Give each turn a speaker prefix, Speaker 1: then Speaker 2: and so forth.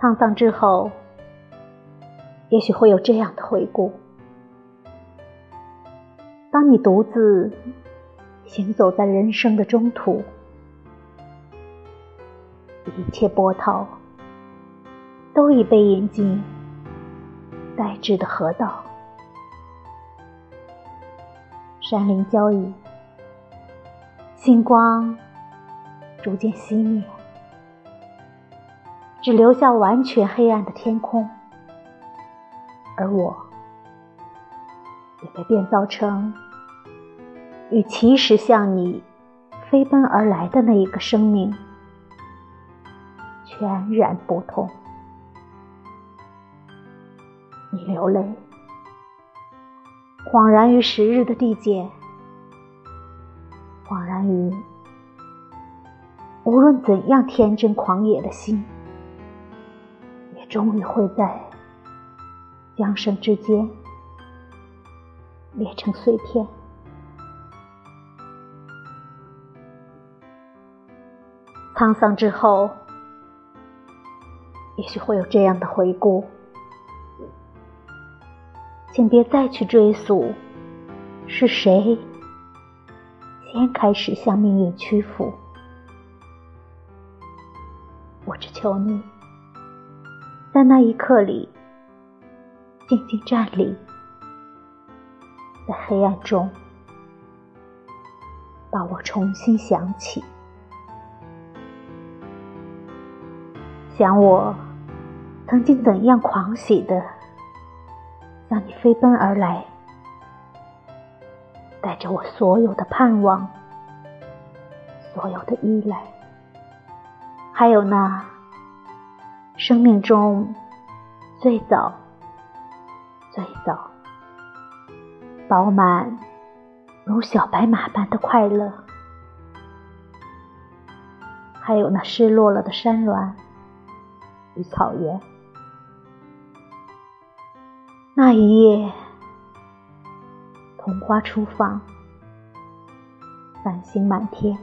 Speaker 1: 沧桑之后，也许会有这样的回顾：当你独自行走在人生的中途，一切波涛都已被引进呆滞的河道，山林交易，星光逐渐熄灭。只留下完全黑暗的天空，而我也被变造成与其实向你飞奔而来的那一个生命全然不同。你流泪，恍然于时日的递减，恍然于无论怎样天真狂野的心。终于会在江声之间裂成碎片。沧桑之后，也许会有这样的回顾，请别再去追溯是谁先开始向命运屈服。我只求你。在那一刻里，静静站立，在黑暗中，把我重新想起，想我曾经怎样狂喜的向你飞奔而来，带着我所有的盼望，所有的依赖，还有那。生命中最早、最早饱满如小白马般的快乐，还有那失落了的山峦与草原。那一夜，桐花初放，繁星满天。